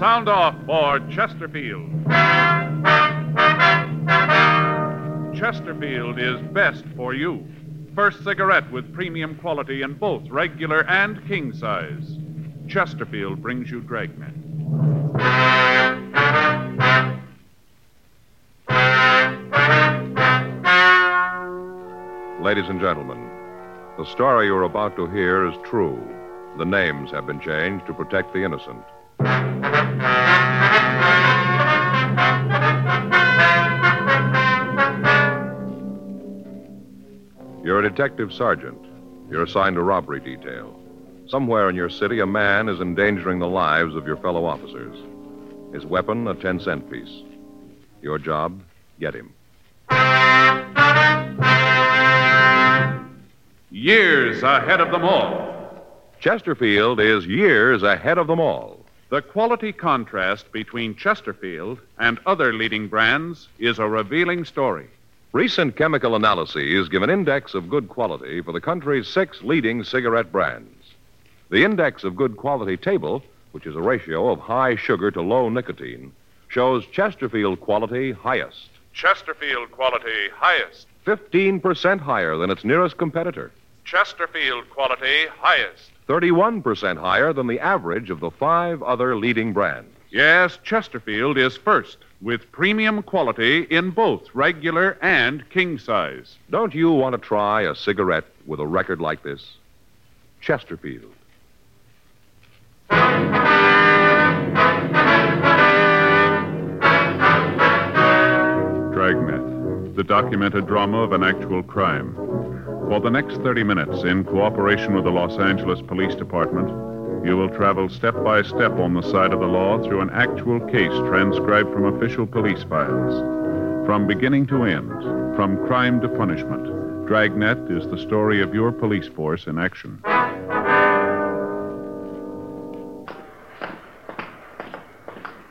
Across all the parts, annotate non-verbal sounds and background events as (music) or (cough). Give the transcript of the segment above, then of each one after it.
Sound off for Chesterfield. Chesterfield is best for you. First cigarette with premium quality in both regular and king size. Chesterfield brings you Dragnet. Ladies and gentlemen, the story you're about to hear is true. The names have been changed to protect the innocent. You're a detective sergeant. You're assigned a robbery detail. Somewhere in your city, a man is endangering the lives of your fellow officers. His weapon, a 10 cent piece. Your job, get him. Years ahead of them all. Chesterfield is years ahead of them all. The quality contrast between Chesterfield and other leading brands is a revealing story. Recent chemical analyses give an index of good quality for the country's six leading cigarette brands. The index of good quality table, which is a ratio of high sugar to low nicotine, shows Chesterfield quality highest, Chesterfield quality highest. 15% higher than its nearest competitor, Chesterfield quality highest. 31% higher than the average of the five other leading brands. Yes, Chesterfield is first with premium quality in both regular and king size. Don't you want to try a cigarette with a record like this? Chesterfield. Dragnet, the documented drama of an actual crime. For the next 30 minutes, in cooperation with the Los Angeles Police Department, you will travel step by step on the side of the law through an actual case transcribed from official police files. From beginning to end, from crime to punishment, Dragnet is the story of your police force in action.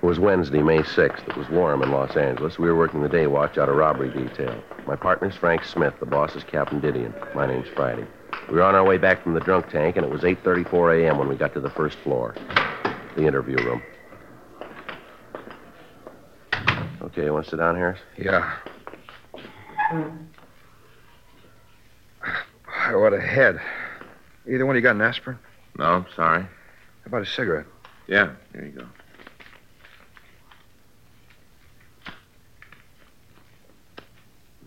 It was Wednesday, May 6th. It was warm in Los Angeles. We were working the day watch out of robbery detail. My partner's Frank Smith. The boss is Captain Didion. My name's Friday. We were on our way back from the drunk tank, and it was 8.34 a.m. when we got to the first floor, the interview room. Okay, you want to sit down, Harris? Yeah. I What a head. Either one, you got an aspirin? No, sorry. How about a cigarette? Yeah, here you go.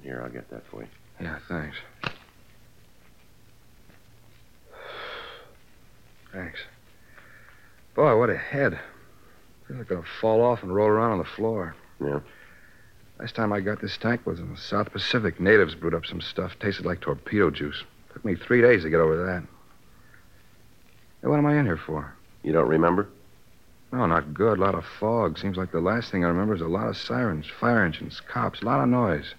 Here, I'll get that for you. Yeah, thanks. Thanks. Boy, what a head. Feels like gonna fall off and roll around on the floor. Yeah. Last time I got this tank was in the South Pacific. Natives brewed up some stuff. Tasted like torpedo juice. Took me three days to get over that. Hey, what am I in here for? You don't remember? No, not good. A lot of fog. Seems like the last thing I remember is a lot of sirens, fire engines, cops, a lot of noise.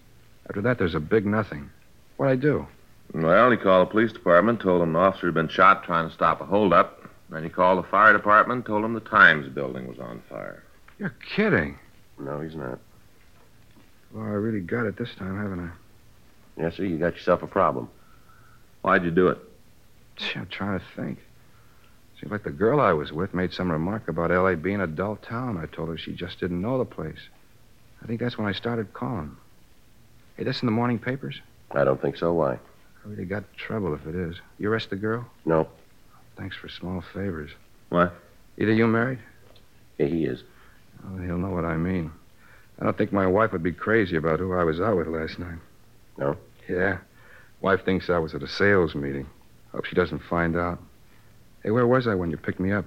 After that, there's a big nothing. What'd I do? Well, he called the police department, told them an officer had been shot trying to stop a holdup. Then he called the fire department, told them the Times building was on fire. You're kidding. No, he's not. Well, I really got it this time, haven't I? Yes, sir, you got yourself a problem. Why'd you do it? Gee, I'm trying to think. Seems like the girl I was with made some remark about L.A. being a dull town. I told her she just didn't know the place. I think that's when I started calling. Hey, this in the morning papers? I don't think so. Why? I really got trouble if it is. You arrest the girl? No. Thanks for small favors. What? Either you married? Yeah, he is. Oh, he'll know what I mean. I don't think my wife would be crazy about who I was out with last night. No? Yeah. Wife thinks I was at a sales meeting. Hope she doesn't find out. Hey, where was I when you picked me up?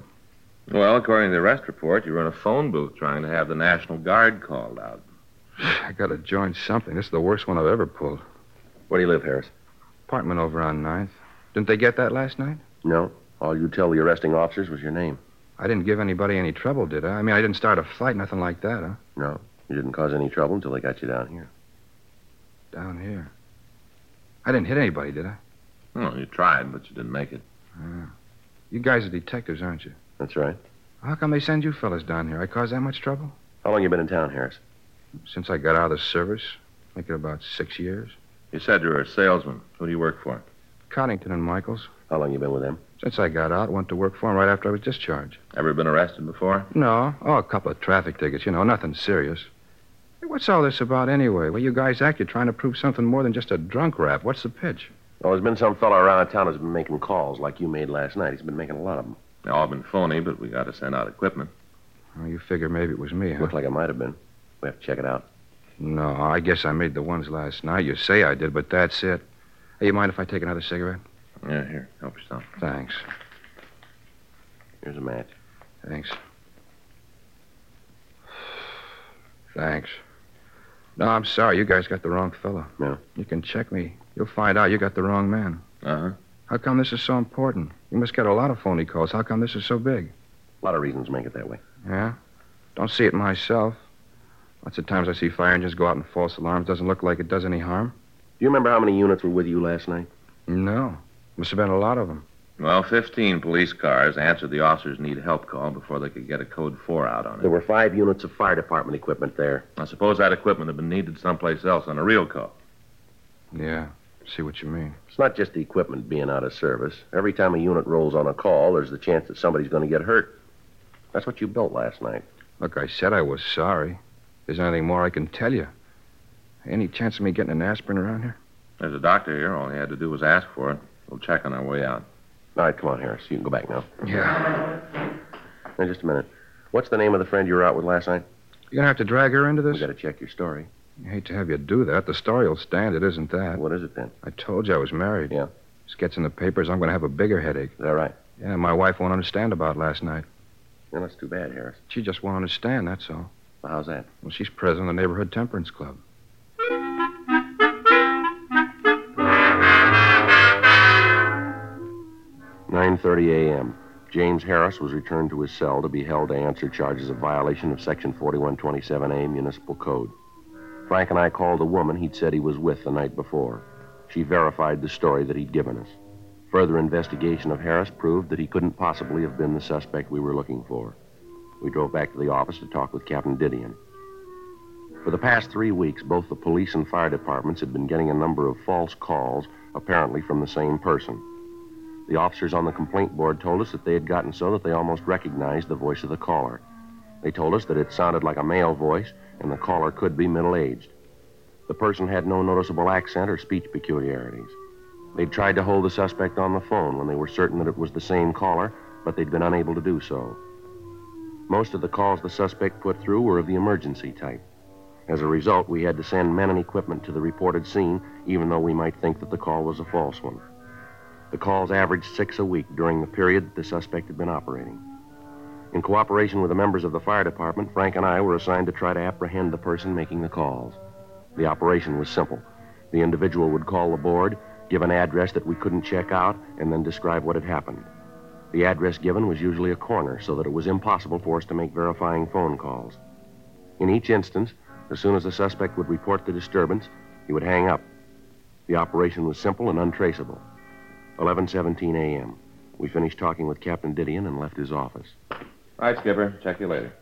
Well, according to the arrest report, you were in a phone booth trying to have the National Guard called out. (sighs) I gotta join something. This is the worst one I've ever pulled. Where do you live, Harris? Apartment over on Ninth. Didn't they get that last night? No. All you tell the arresting officers was your name. I didn't give anybody any trouble, did I? I mean, I didn't start a fight, nothing like that, huh? No. You didn't cause any trouble until they got you down here. Down here. I didn't hit anybody, did I? Well, you tried, but you didn't make it. Ah. You guys are detectives, aren't you? That's right. How come they send you fellas down here? I caused that much trouble? How long you been in town, Harris? Since I got out of the service, make it about six years. You said you were a salesman. Who do you work for? Connington and Michaels. How long you been with them? Since I got out, went to work for for 'em right after I was discharged. Ever been arrested before? No. Oh, a couple of traffic tickets, you know, nothing serious. Hey, what's all this about anyway? Well, you guys act you're trying to prove something more than just a drunk rap. What's the pitch? Well, there's been some fella around town who's been making calls like you made last night. He's been making a lot of them. They all been phony, but we got to send out equipment. Oh, you figure maybe it was me, huh? Looked like it might have been. We have to check it out. No, I guess I made the ones last night. You say I did, but that's it. Hey, you mind if I take another cigarette? Yeah, here, help yourself. Thanks. Here's a match. Thanks. Thanks. No, I'm sorry. You guys got the wrong fella. Yeah. You can check me. You'll find out you got the wrong man. Uh huh. How come this is so important? You must get a lot of phony calls. How come this is so big? A lot of reasons make it that way. Yeah? Don't see it myself. Lots of times I see fire engines go out in false alarms. Doesn't look like it does any harm. Do you remember how many units were with you last night? No. Must have been a lot of them. Well, 15 police cars answered the officer's need help call before they could get a code 4 out on it. There were five units of fire department equipment there. I suppose that equipment had been needed someplace else on a real call. Yeah. See what you mean. It's not just the equipment being out of service. Every time a unit rolls on a call, there's the chance that somebody's going to get hurt. That's what you built last night. Look, I said I was sorry. There's anything more I can tell you. Any chance of me getting an aspirin around here? There's a doctor here. All he had to do was ask for it. We'll check on our way out. All right, come on, Harris. You can go back now. Yeah. Now, just a minute. What's the name of the friend you were out with last night? You're gonna have to drag her into this. We this? got to check your story. I hate to have you do that. The story will stand. It isn't that. What is it then? I told you I was married. Yeah. This gets in the papers. I'm gonna have a bigger headache. Is that right? Yeah, my wife won't understand about last night. Well, that's too bad, Harris. She just won't understand, that's all. Well, how's that? Well, she's president of the neighborhood temperance club. Nine thirty a.m. James Harris was returned to his cell to be held to answer charges of violation of Section 4127A Municipal Code. Frank and I called the woman he'd said he was with the night before. She verified the story that he'd given us. Further investigation of Harris proved that he couldn't possibly have been the suspect we were looking for. We drove back to the office to talk with Captain Didion. For the past three weeks, both the police and fire departments had been getting a number of false calls, apparently from the same person. The officers on the complaint board told us that they had gotten so that they almost recognized the voice of the caller. They told us that it sounded like a male voice, and the caller could be middle aged. The person had no noticeable accent or speech peculiarities. They'd tried to hold the suspect on the phone when they were certain that it was the same caller, but they'd been unable to do so. Most of the calls the suspect put through were of the emergency type. As a result, we had to send men and equipment to the reported scene, even though we might think that the call was a false one. The calls averaged six a week during the period that the suspect had been operating. In cooperation with the members of the fire department, Frank and I were assigned to try to apprehend the person making the calls. The operation was simple. The individual would call the board, give an address that we couldn't check out, and then describe what had happened. The address given was usually a corner, so that it was impossible for us to make verifying phone calls. In each instance, as soon as the suspect would report the disturbance, he would hang up. The operation was simple and untraceable. 11:17 a.m. We finished talking with Captain Didion and left his office. All right, Skipper. Check you later.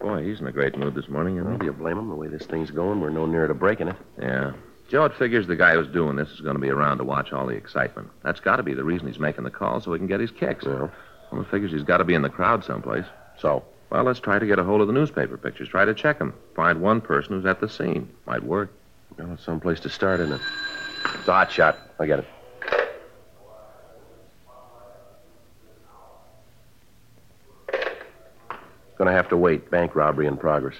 Boy, he's in a great mood this morning, isn't Well, do you blame him? The way this thing's going, we're no nearer to breaking it. Yeah. Joe, it figures the guy who's doing this is going to be around to watch all the excitement. That's got to be the reason he's making the call, so he can get his kicks. Well, Well, it figures he's got to be in the crowd someplace. so Well, let's try to get a hold of the newspaper pictures. Try to check them. Find one person who's at the scene. Might work. well, it's someplace to start, isn't it? It's a hot shot. I get it. Gonna have to wait. Bank robbery in progress.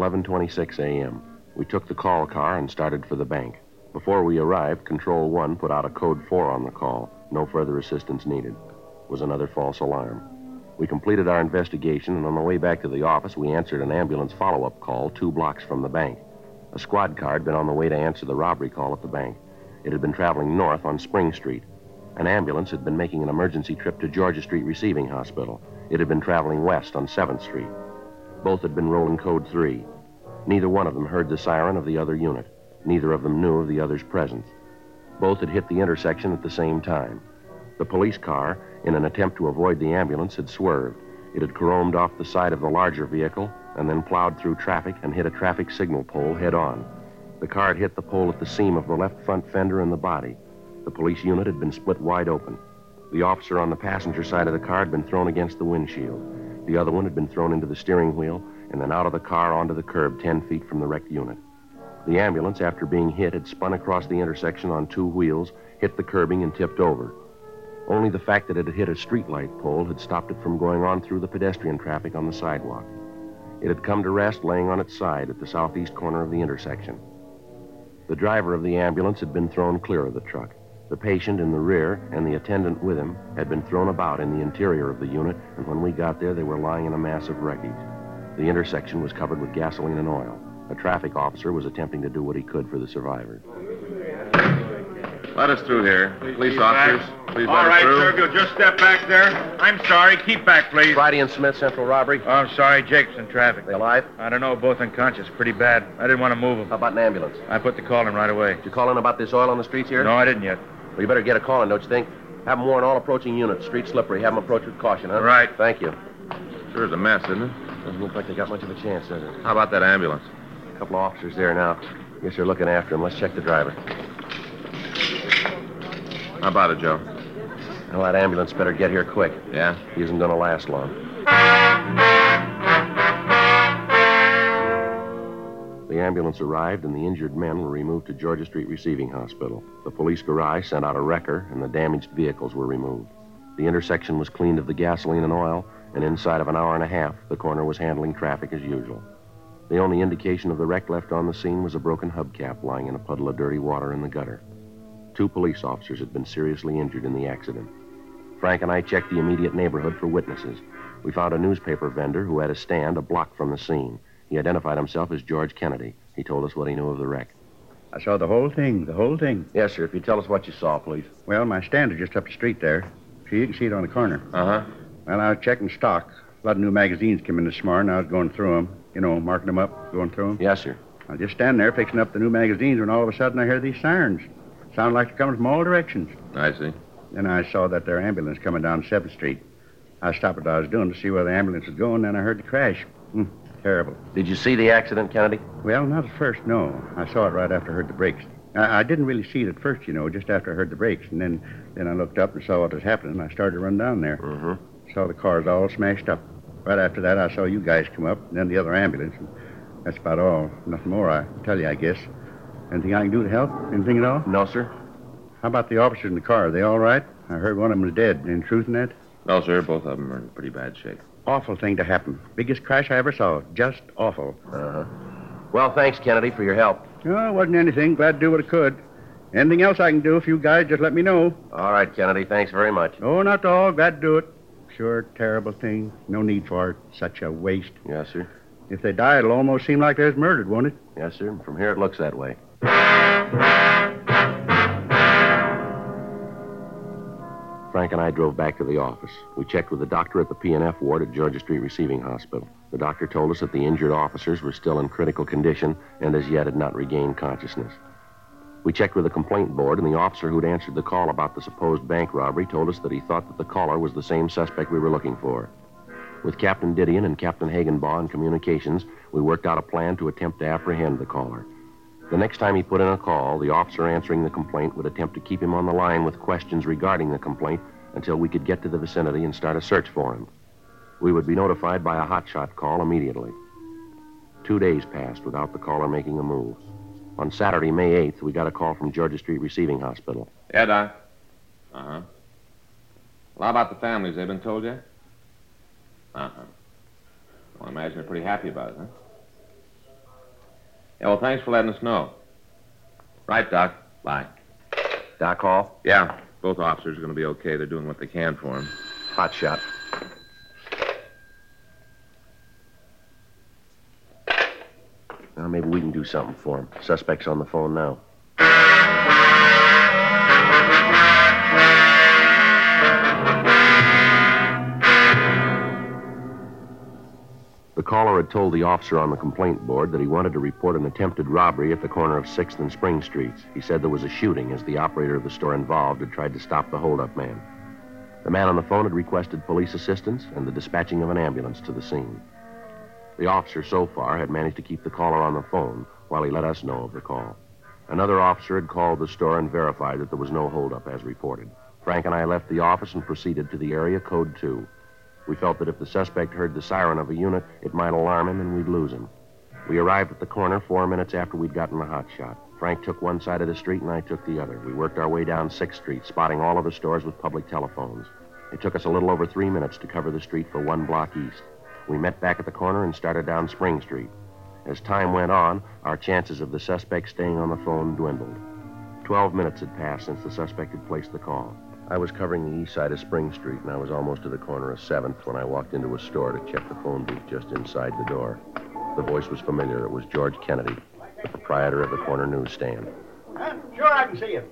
Eleven twenty-six a.m. We took the call car and started for the bank. Before we arrived, Control One put out a code four on the call. No further assistance needed. It was another false alarm. We completed our investigation, and on the way back to the office, we answered an ambulance follow-up call two blocks from the bank. A squad car had been on the way to answer the robbery call at the bank. It had been traveling north on Spring Street. An ambulance had been making an emergency trip to Georgia Street Receiving Hospital. It had been traveling west on 7th Street. Both had been rolling code 3. Neither one of them heard the siren of the other unit. Neither of them knew of the other's presence. Both had hit the intersection at the same time. The police car, in an attempt to avoid the ambulance, had swerved. It had caromed off the side of the larger vehicle and then plowed through traffic and hit a traffic signal pole head on. The car had hit the pole at the seam of the left front fender and the body. The police unit had been split wide open. The officer on the passenger side of the car had been thrown against the windshield. The other one had been thrown into the steering wheel and then out of the car onto the curb 10 feet from the wrecked unit. The ambulance, after being hit, had spun across the intersection on two wheels, hit the curbing, and tipped over. Only the fact that it had hit a streetlight pole had stopped it from going on through the pedestrian traffic on the sidewalk. It had come to rest laying on its side at the southeast corner of the intersection. The driver of the ambulance had been thrown clear of the truck. The patient in the rear and the attendant with him had been thrown about in the interior of the unit, and when we got there, they were lying in a mass of wreckage. The intersection was covered with gasoline and oil. A traffic officer was attempting to do what he could for the survivors. Let us through here. Police officers, please All let right, us through. sir. You'll just step back there. I'm sorry. Keep back, please. Friday and Smith Central robbery. Oh, I'm sorry. Jake's in traffic. They alive? I don't know. Both unconscious. Pretty bad. I didn't want to move them. How about an ambulance? I put the call in right away. Did you call in about this oil on the streets here? No, I didn't yet. Well, you better get a call in, don't you think? Have them warn all approaching units. Street slippery. Have them approach with caution, huh? Right. Thank you. Sure is a mess, isn't it? Doesn't look like they got much of a chance, does it? How about that ambulance? A couple of officers there now. Guess they're looking after him. Let's check the driver. How about it, Joe? Well, that ambulance better get here quick. Yeah? He isn't going to last long. The ambulance arrived, and the injured men were removed to Georgia Street Receiving Hospital. The police garage sent out a wrecker, and the damaged vehicles were removed. The intersection was cleaned of the gasoline and oil, and inside of an hour and a half, the coroner was handling traffic as usual. The only indication of the wreck left on the scene was a broken hubcap lying in a puddle of dirty water in the gutter. Two police officers had been seriously injured in the accident. Frank and I checked the immediate neighborhood for witnesses. We found a newspaper vendor who had a stand a block from the scene. He identified himself as George Kennedy. He told us what he knew of the wreck. I saw the whole thing, the whole thing. Yes, sir. If you tell us what you saw, please. Well, my stand is just up the street there. So you can see it on the corner. Uh huh. Well, I was checking stock. A lot of new magazines came in this morning. I was going through them, you know, marking them up, going through them. Yes, sir. I was just standing there fixing up the new magazines when all of a sudden I hear these sirens. Sound like they're coming from all directions. I see. Then I saw that there ambulance coming down 7th Street. I stopped what I was doing to see where the ambulance was going, then I heard the crash. Terrible. Did you see the accident, Kennedy? Well, not at first, no. I saw it right after I heard the brakes. I, I didn't really see it at first, you know, just after I heard the brakes. And then, then I looked up and saw what was happening. I started to run down there. Mm-hmm. Saw the cars all smashed up. Right after that, I saw you guys come up, and then the other ambulance. And that's about all. Nothing more, I tell you, I guess. Anything I can do to help? Anything at all? No, sir. How about the officers in the car? Are they all right? I heard one of them was dead. Any truth in that? No, sir. Both of them are in pretty bad shape. Awful thing to happen. Biggest crash I ever saw. Just awful. Uh-huh. Well, thanks, Kennedy, for your help. Oh, it wasn't anything. Glad to do what I could. Anything else I can do, if you guys just let me know. All right, Kennedy. Thanks very much. Oh, not at all. Glad to do it. Sure, terrible thing. No need for it. Such a waste. Yes, sir. If they die, it'll almost seem like they was murdered, won't it? Yes, sir. From here, it looks that way. Frank and I drove back to the office. We checked with the doctor at the P&F ward at Georgia Street Receiving Hospital. The doctor told us that the injured officers were still in critical condition and as yet had not regained consciousness. We checked with the complaint board, and the officer who'd answered the call about the supposed bank robbery told us that he thought that the caller was the same suspect we were looking for. With Captain Didion and Captain Hagenbaugh in communications, we worked out a plan to attempt to apprehend the caller. The next time he put in a call, the officer answering the complaint would attempt to keep him on the line with questions regarding the complaint until we could get to the vicinity and start a search for him. We would be notified by a hotshot call immediately. Two days passed without the caller making a move. On Saturday, May 8th, we got a call from Georgia Street Receiving Hospital. Yeah, Doc. Uh huh. Well, how about the families? They've been told yet? Uh huh. Well, I imagine they're pretty happy about it, huh? Yeah, well, thanks for letting us know. Right, Doc. Bye. Doc Hall? Yeah, both officers are going to be okay. They're doing what they can for him. Hot shot. Now, maybe we can do something for him. Suspect's on the phone now. Caller had told the officer on the complaint board that he wanted to report an attempted robbery at the corner of 6th and Spring Streets. He said there was a shooting as the operator of the store involved had tried to stop the holdup man. The man on the phone had requested police assistance and the dispatching of an ambulance to the scene. The officer, so far, had managed to keep the caller on the phone while he let us know of the call. Another officer had called the store and verified that there was no holdup as reported. Frank and I left the office and proceeded to the area code 2. We felt that if the suspect heard the siren of a unit, it might alarm him and we'd lose him. We arrived at the corner four minutes after we'd gotten the hot shot. Frank took one side of the street and I took the other. We worked our way down 6th Street, spotting all of the stores with public telephones. It took us a little over three minutes to cover the street for one block east. We met back at the corner and started down Spring Street. As time went on, our chances of the suspect staying on the phone dwindled. Twelve minutes had passed since the suspect had placed the call. I was covering the east side of Spring Street, and I was almost to the corner of 7th when I walked into a store to check the phone booth just inside the door. The voice was familiar. It was George Kennedy, the proprietor of the corner newsstand. Huh? Sure, I can see you.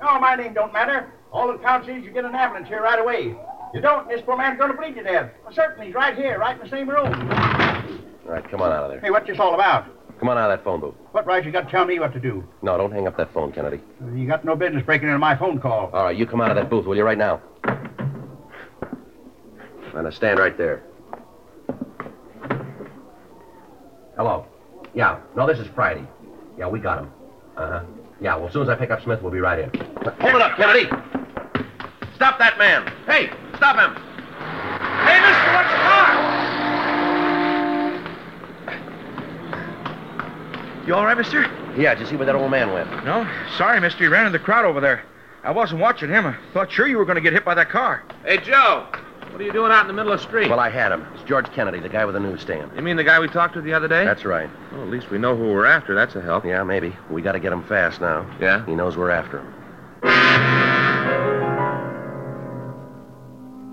No, my name don't matter. All that counts is you get an ambulance here right away. You don't, this poor man's going to bleed to death. Well, certainly, he's right here, right in the same room. All right, come on out of there. Hey, what's this all about? Come on out of that phone booth. What right you got to tell me what to do? No, don't hang up that phone, Kennedy. You got no business breaking into my phone call. All right, you come out of that booth, will you, right now? Now, stand right there. Hello. Yeah. No, this is Friday. Yeah, we got him. Uh huh. Yeah, well, as soon as I pick up Smith, we'll be right in. Hold it up, Kennedy. Stop that man. Hey, stop him. Hey, mister, what's the car? You all right, mister? Yeah, did you see where that old man went? No. Sorry, mister. He ran in the crowd over there. I wasn't watching him. I thought sure you were going to get hit by that car. Hey, Joe. What are you doing out in the middle of the street? Well, I had him. It's George Kennedy, the guy with the newsstand. You mean the guy we talked to the other day? That's right. Well, at least we know who we're after. That's a help. Yeah, maybe. We got to get him fast now. Yeah? He knows we're after him.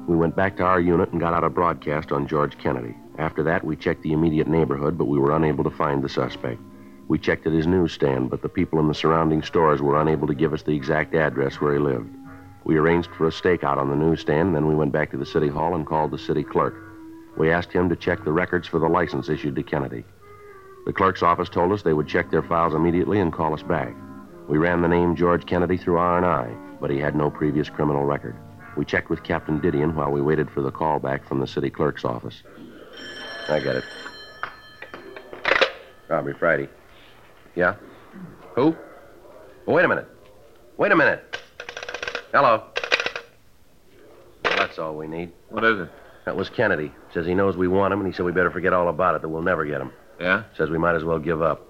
We went back to our unit and got out a broadcast on George Kennedy. After that, we checked the immediate neighborhood, but we were unable to find the suspect. We checked at his newsstand, but the people in the surrounding stores were unable to give us the exact address where he lived. We arranged for a stakeout on the newsstand, then we went back to the city hall and called the city clerk. We asked him to check the records for the license issued to Kennedy. The clerk's office told us they would check their files immediately and call us back. We ran the name George Kennedy through R&I, but he had no previous criminal record. We checked with Captain Didion while we waited for the call back from the city clerk's office. I got it. Robbery Friday. Yeah? Who? Oh, wait a minute. Wait a minute. Hello. Well, that's all we need. What is it? That was Kennedy. Says he knows we want him, and he said we better forget all about it, that we'll never get him. Yeah? Says we might as well give up.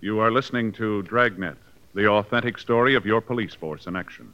You are listening to Dragnet, the authentic story of your police force in action.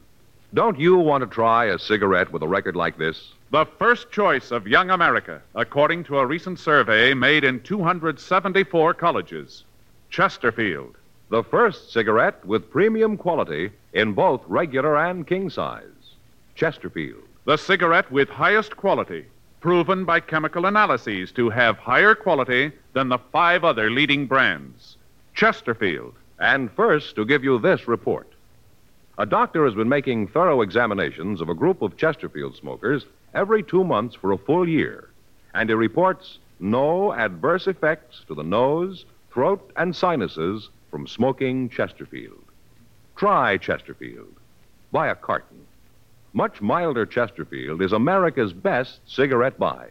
Don't you want to try a cigarette with a record like this? The first choice of young America, according to a recent survey made in 274 colleges. Chesterfield. The first cigarette with premium quality in both regular and king size. Chesterfield. The cigarette with highest quality, proven by chemical analyses to have higher quality than the five other leading brands. Chesterfield. And first, to give you this report. A doctor has been making thorough examinations of a group of Chesterfield smokers every two months for a full year, and he reports no adverse effects to the nose, throat, and sinuses from smoking Chesterfield. Try Chesterfield. Buy a carton. Much milder Chesterfield is America's best cigarette buy.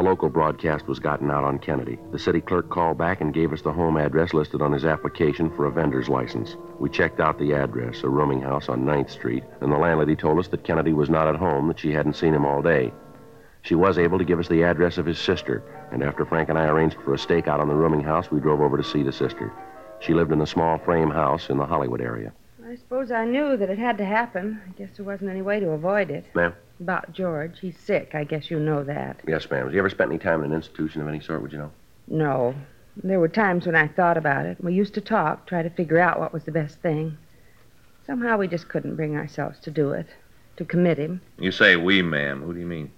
A local broadcast was gotten out on Kennedy. The city clerk called back and gave us the home address listed on his application for a vendor's license. We checked out the address, a rooming house on 9th Street, and the landlady told us that Kennedy was not at home, that she hadn't seen him all day. She was able to give us the address of his sister, and after Frank and I arranged for a stakeout on the rooming house, we drove over to see the sister. She lived in a small frame house in the Hollywood area. I suppose I knew that it had to happen. I guess there wasn't any way to avoid it. Ma'am? About George. He's sick. I guess you know that. Yes, ma'am. Has he ever spent any time in an institution of any sort, would you know? No. There were times when I thought about it. We used to talk, try to figure out what was the best thing. Somehow we just couldn't bring ourselves to do it, to commit him. You say we, ma'am. Who do you mean?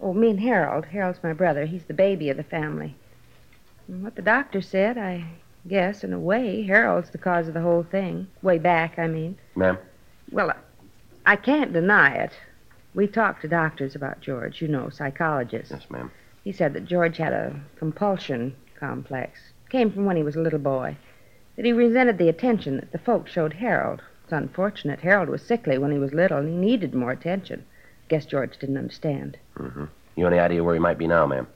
Oh, me and Harold. Harold's my brother. He's the baby of the family. And what the doctor said, I guess, in a way, Harold's the cause of the whole thing. Way back, I mean. Ma'am? Well, I can't deny it. We talked to doctors about George, you know, psychologists. Yes, ma'am. He said that George had a compulsion complex. Came from when he was a little boy. That he resented the attention that the folks showed Harold. It's unfortunate. Harold was sickly when he was little, and he needed more attention. Guess George didn't understand. Mm-hmm. You any idea where he might be now, ma'am?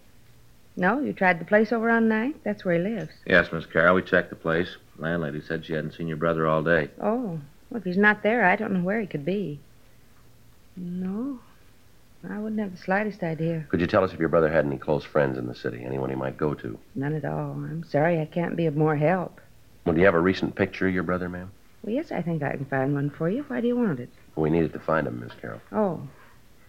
No, you tried the place over on Ninth? That's where he lives. Yes, Miss Carroll. We checked the place. Landlady said she hadn't seen your brother all day. Oh, well, if he's not there, I don't know where he could be. No, I wouldn't have the slightest idea. Could you tell us if your brother had any close friends in the city, anyone he might go to? None at all. I'm sorry I can't be of more help. Well, do you have a recent picture of your brother, ma'am? Well, yes, I think I can find one for you. Why do you want it? We needed to find him, Miss Carroll. Oh,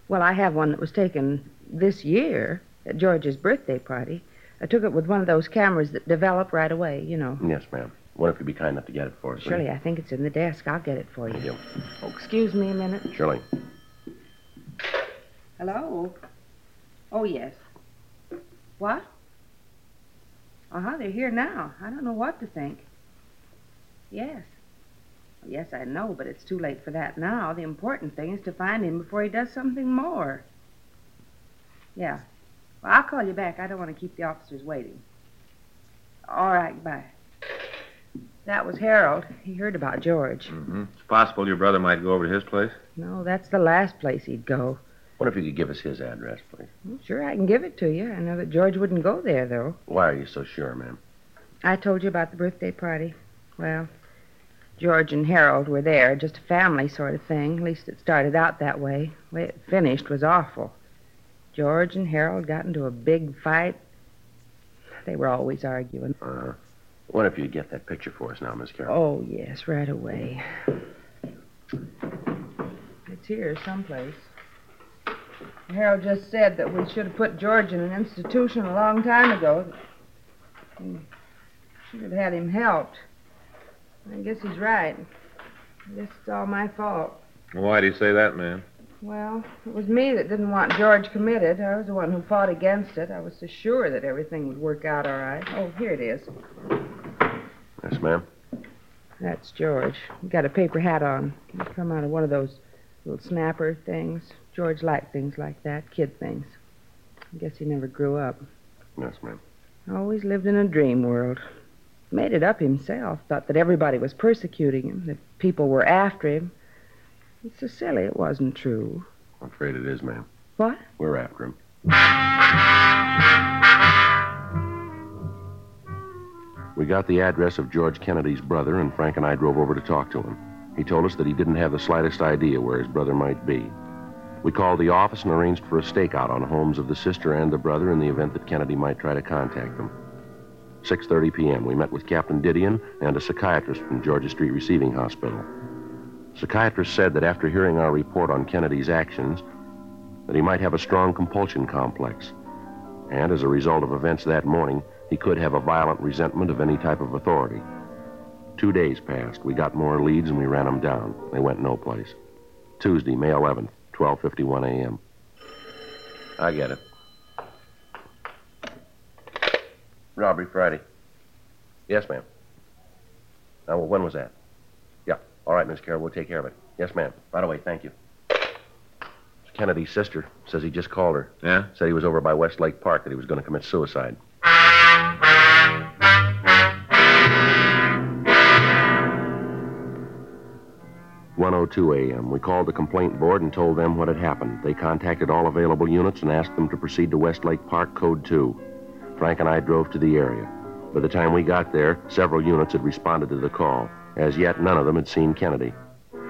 well, I have one that was taken this year at George's birthday party. I took it with one of those cameras that develop right away, you know. Yes, ma'am. What if you'd be kind enough to get it for us? Surely. I think it's in the desk. I'll get it for you. Thank you. Oh, excuse me a minute. Surely. Hello? Oh, yes. What? Uh huh, they're here now. I don't know what to think. Yes. Yes, I know, but it's too late for that now. The important thing is to find him before he does something more. Yeah. Well, I'll call you back. I don't want to keep the officers waiting. All right, bye. That was Harold. He heard about George. Mm-hmm. It's possible your brother might go over to his place. No, that's the last place he'd go. What if you could give us his address, please? Well, sure, I can give it to you. I know that George wouldn't go there, though. Why are you so sure, ma'am? I told you about the birthday party. Well, George and Harold were there, just a family sort of thing. At least it started out that way. The way it finished was awful. George and Harold got into a big fight. They were always arguing. Uh, what if you get that picture for us now, Miss Carroll? Oh, yes, right away. It's here someplace. Harold just said that we should have put George in an institution a long time ago. We should have had him helped. I guess he's right. I guess it's all my fault. Why do you say that, ma'am? Well, it was me that didn't want George committed. I was the one who fought against it. I was so sure that everything would work out all right. Oh, here it is. Yes, ma'am. That's George. He got a paper hat on. He come out of one of those little snapper things. George liked things like that, kid things. I guess he never grew up. Yes, ma'am. Always lived in a dream world. Made it up himself. Thought that everybody was persecuting him, that people were after him. It's so silly it wasn't true. I'm afraid it is, ma'am. What? We're after him. We got the address of George Kennedy's brother, and Frank and I drove over to talk to him. He told us that he didn't have the slightest idea where his brother might be. We called the office and arranged for a stakeout on homes of the sister and the brother in the event that Kennedy might try to contact them. 6:30 p.m. We met with Captain Didion and a psychiatrist from Georgia Street Receiving Hospital. Psychiatrist said that after hearing our report on Kennedy's actions, that he might have a strong compulsion complex. And as a result of events that morning, he could have a violent resentment of any type of authority. Two days passed. We got more leads and we ran them down. They went no place. Tuesday, May 11th, 12:51 a.m. I get it. Robbery Friday. Yes, ma'am. Now, well, when was that? Yeah. All right, Miss Carroll, we'll take care of it. Yes, ma'am. Right away, thank you. It's Kennedy's sister says he just called her. Yeah? Said he was over by Westlake Park, that he was going to commit suicide. 102 a.m. We called the complaint board and told them what had happened. They contacted all available units and asked them to proceed to Westlake Park Code 2. Frank and I drove to the area. By the time we got there, several units had responded to the call. As yet, none of them had seen Kennedy.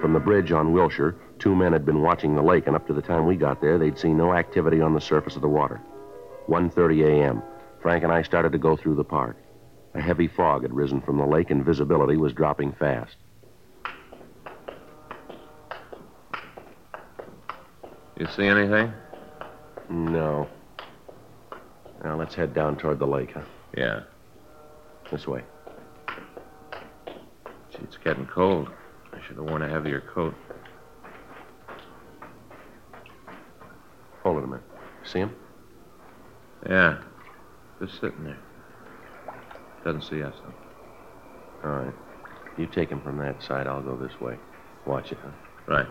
From the bridge on Wilshire, two men had been watching the lake, and up to the time we got there, they'd seen no activity on the surface of the water. 1:30 a.m. Frank and I started to go through the park. A heavy fog had risen from the lake, and visibility was dropping fast. You see anything? No. Now let's head down toward the lake, huh? Yeah. This way. Gee, it's getting cold. I should have worn a heavier coat. Hold it a minute. See him? Yeah. Just sitting there. Doesn't see us, though. All right. You take him from that side. I'll go this way. Watch it, huh? Right.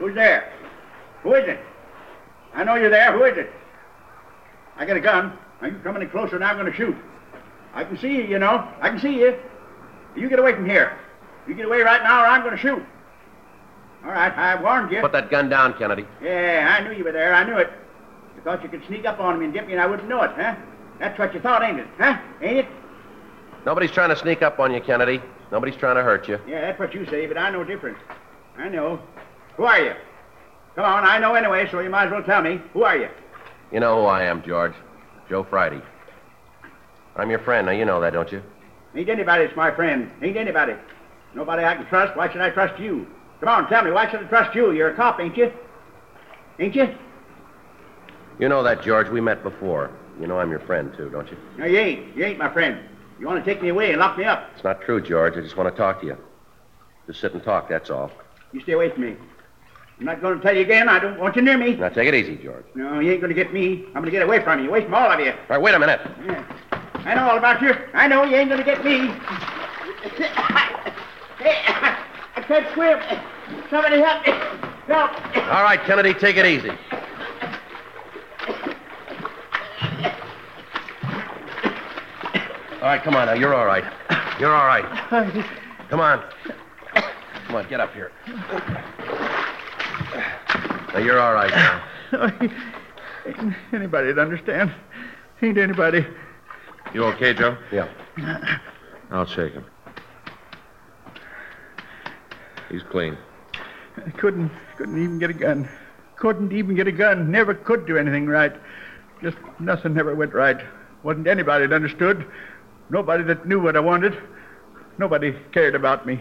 Who's there? Who is it? I know you're there. Who is it? I got a gun. Now you come any closer and I'm going to shoot. I can see you, you know. I can see you. You get away from here. You get away right now or I'm going to shoot. All right, I warned you. Put that gun down, Kennedy. Yeah, I knew you were there. I knew it. You thought you could sneak up on me and get me and I wouldn't know it, huh? That's what you thought, ain't it? Huh? Ain't it? Nobody's trying to sneak up on you, Kennedy. Nobody's trying to hurt you. Yeah, that's what you say, but I know different. I know. Who are you? Come on, I know anyway, so you might as well tell me. Who are you? You know who I am, George. Joe Friday. I'm your friend. Now, you know that, don't you? Ain't anybody that's my friend. Ain't anybody. Nobody I can trust. Why should I trust you? Come on, tell me, why should I trust you? You're a cop, ain't you? Ain't you? You know that, George. We met before. You know I'm your friend, too, don't you? No, you ain't. You ain't my friend. You want to take me away and lock me up. It's not true, George. I just want to talk to you. Just sit and talk, that's all. You stay away from me. I'm not going to tell you again. I don't want you near me. Now, take it easy, George. No, you ain't going to get me. I'm going to get away from you, away from all of you. All right, wait a minute. Yeah. I know all about you. I know you ain't going to get me. I can't swim. Somebody help me. Help. All right, Kennedy, take it easy. All right, come on now. You're all right. You're all right. Come on. Come on, get up here. Now, you're all right now. Ain't (sighs) anybody that understand. Ain't anybody. You okay, Joe? Yeah. I'll shake him. He's clean. I couldn't, couldn't even get a gun. Couldn't even get a gun. Never could do anything right. Just nothing ever went right. Wasn't anybody that understood. Nobody that knew what I wanted. Nobody cared about me.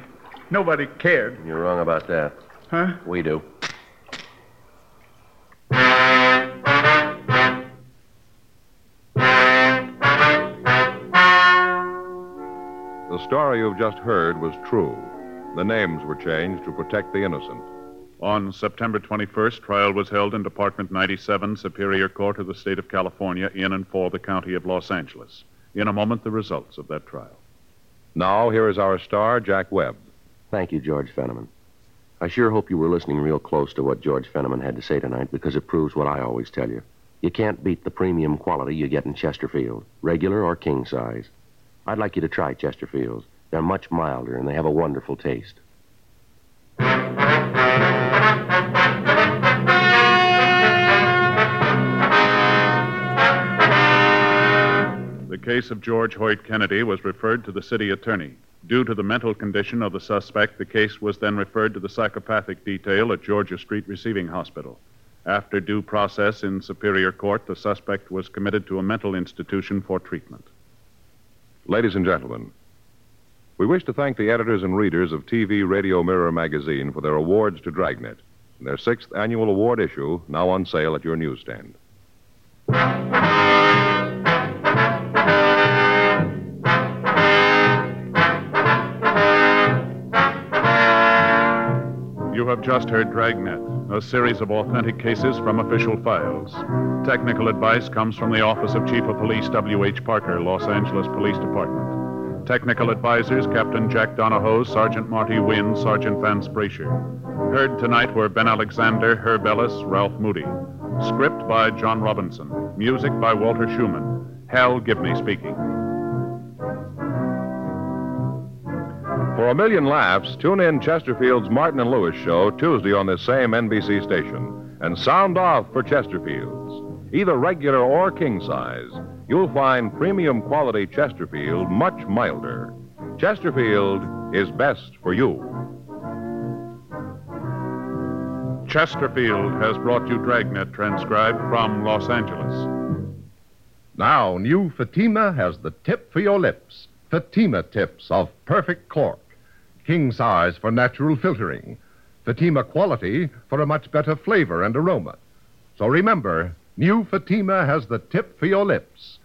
Nobody cared. You're wrong about that. Huh? We do. Story you've just heard was true. The names were changed to protect the innocent. On September 21st, trial was held in Department 97, Superior Court of the State of California, in and for the County of Los Angeles. In a moment, the results of that trial. Now, here is our star, Jack Webb. Thank you, George Fenneman. I sure hope you were listening real close to what George Fenneman had to say tonight because it proves what I always tell you. You can't beat the premium quality you get in Chesterfield, regular or king size. I'd like you to try Chesterfields. They're much milder and they have a wonderful taste. The case of George Hoyt Kennedy was referred to the city attorney. Due to the mental condition of the suspect, the case was then referred to the psychopathic detail at Georgia Street Receiving Hospital. After due process in Superior Court, the suspect was committed to a mental institution for treatment. Ladies and gentlemen, we wish to thank the editors and readers of TV Radio Mirror magazine for their awards to Dragnet, their sixth annual award issue, now on sale at your newsstand. Have just heard Dragnet, a series of authentic cases from official files. Technical advice comes from the Office of Chief of Police W.H. Parker, Los Angeles Police Department. Technical advisors Captain Jack Donahoe, Sergeant Marty Wynn, Sergeant Vance Brasher. Heard tonight were Ben Alexander, Herb Ellis, Ralph Moody. Script by John Robinson. Music by Walter Schumann. Hal Gibney speaking. For a million laughs, tune in Chesterfield's Martin and Lewis show Tuesday on this same NBC station and sound off for Chesterfield's. Either regular or king size, you'll find premium quality Chesterfield much milder. Chesterfield is best for you. Chesterfield has brought you Dragnet transcribed from Los Angeles. Now, new Fatima has the tip for your lips. Fatima tips of perfect cork. King size for natural filtering. Fatima quality for a much better flavor and aroma. So remember, new Fatima has the tip for your lips.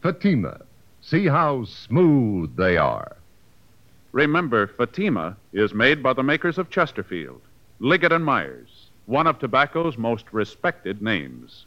Fatima. See how smooth they are. Remember, Fatima is made by the makers of Chesterfield, Liggett and Myers, one of tobacco's most respected names.